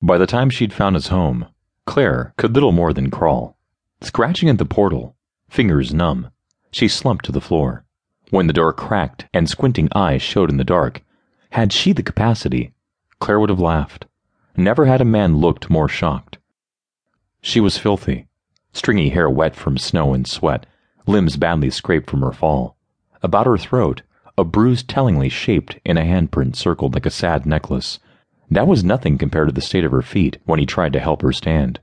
By the time she'd found his home, Claire could little more than crawl. Scratching at the portal, fingers numb, she slumped to the floor. When the door cracked and squinting eyes showed in the dark, had she the capacity, Claire would have laughed. Never had a man looked more shocked. She was filthy, stringy hair wet from snow and sweat, limbs badly scraped from her fall. About her throat, a bruise tellingly shaped in a handprint circled like a sad necklace. That was nothing compared to the state of her feet when he tried to help her stand.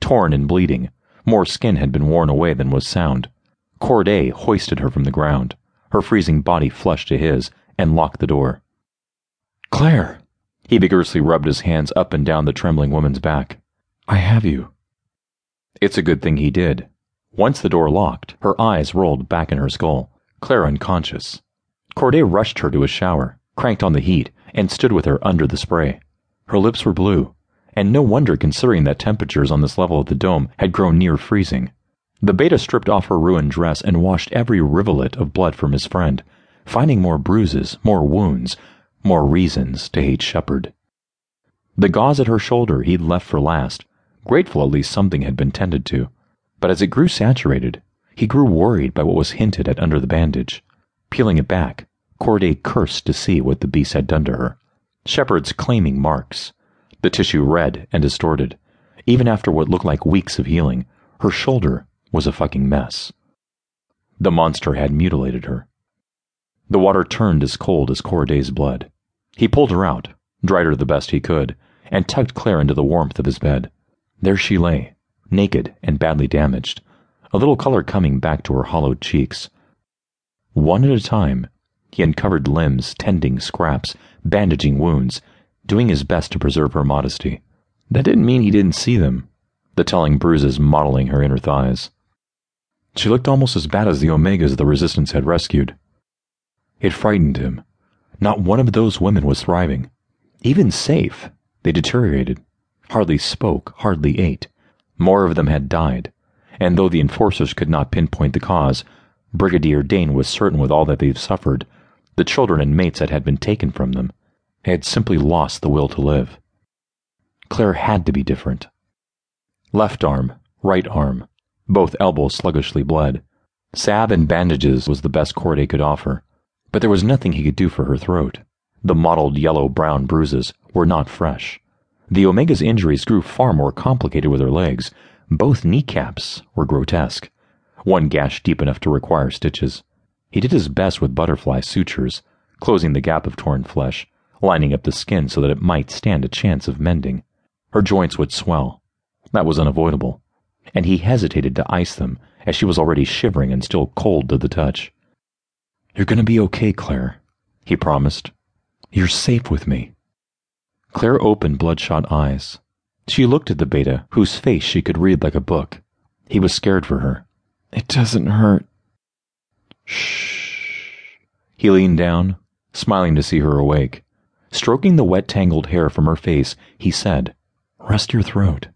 Torn and bleeding, more skin had been worn away than was sound. Corday hoisted her from the ground, her freezing body flushed to his, and locked the door. Claire! He vigorously rubbed his hands up and down the trembling woman's back. I have you. It's a good thing he did. Once the door locked, her eyes rolled back in her skull, Claire unconscious. Corday rushed her to a shower, cranked on the heat, and stood with her under the spray. Her lips were blue, and no wonder considering that temperatures on this level of the dome had grown near freezing. The beta stripped off her ruined dress and washed every rivulet of blood from his friend, finding more bruises, more wounds, more reasons to hate Shepherd. The gauze at her shoulder he'd left for last, grateful at least something had been tended to. But as it grew saturated, he grew worried by what was hinted at under the bandage. Peeling it back, Corday cursed to see what the beast had done to her. Shepherd's claiming marks, the tissue red and distorted. Even after what looked like weeks of healing, her shoulder was a fucking mess. The monster had mutilated her. The water turned as cold as Corday's blood. He pulled her out, dried her the best he could, and tucked Claire into the warmth of his bed. There she lay, naked and badly damaged, a little color coming back to her hollowed cheeks. One at a time, he uncovered limbs, tending scraps, bandaging wounds, doing his best to preserve her modesty. That didn't mean he didn't see them, the telling bruises mottling her inner thighs. She looked almost as bad as the Omegas the Resistance had rescued. It frightened him. Not one of those women was thriving. Even safe, they deteriorated. Hardly spoke, hardly ate. More of them had died, and though the enforcers could not pinpoint the cause, Brigadier Dane was certain with all that they've suffered, the children and mates that had been taken from them, had simply lost the will to live. Claire had to be different. Left arm, right arm, both elbows sluggishly bled. Salve and bandages was the best Corday could offer, but there was nothing he could do for her throat. The mottled yellow brown bruises were not fresh. The Omega's injuries grew far more complicated with her legs. Both kneecaps were grotesque, one gash deep enough to require stitches. He did his best with butterfly sutures, closing the gap of torn flesh, lining up the skin so that it might stand a chance of mending. Her joints would swell. That was unavoidable, and he hesitated to ice them as she was already shivering and still cold to the touch. You're going to be okay, Claire, he promised. You're safe with me. Claire opened bloodshot eyes. She looked at the beta, whose face she could read like a book. He was scared for her. It doesn't hurt. Shh. He leaned down, smiling to see her awake. Stroking the wet, tangled hair from her face, he said, Rest your throat.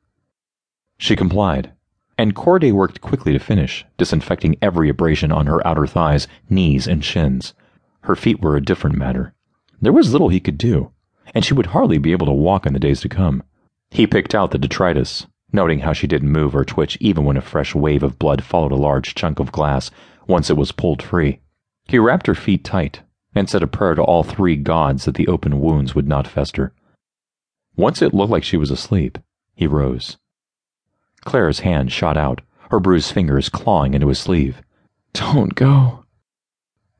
She complied, and Corday worked quickly to finish, disinfecting every abrasion on her outer thighs, knees, and shins. Her feet were a different matter. There was little he could do and she would hardly be able to walk in the days to come. He picked out the detritus, noting how she didn't move or twitch even when a fresh wave of blood followed a large chunk of glass once it was pulled free. He wrapped her feet tight and said a prayer to all three gods that the open wounds would not fester. Once it looked like she was asleep, he rose. Claire's hand shot out, her bruised fingers clawing into his sleeve. Don't go.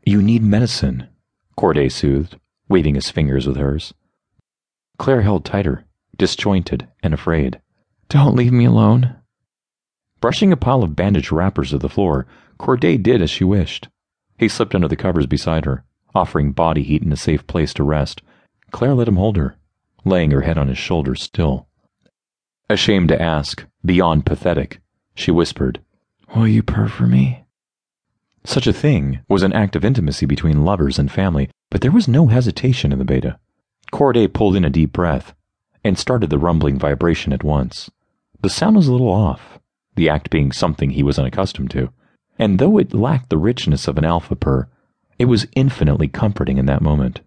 You need medicine, Corday soothed, waving his fingers with hers. Claire held tighter, disjointed and afraid. Don't leave me alone. Brushing a pile of bandage wrappers to the floor, Corday did as she wished. He slipped under the covers beside her, offering body heat and a safe place to rest. Claire let him hold her, laying her head on his shoulder still. Ashamed to ask, beyond pathetic, she whispered, Will you purr for me? Such a thing was an act of intimacy between lovers and family, but there was no hesitation in the beta. Corday pulled in a deep breath and started the rumbling vibration at once. The sound was a little off, the act being something he was unaccustomed to, and though it lacked the richness of an alpha purr, it was infinitely comforting in that moment.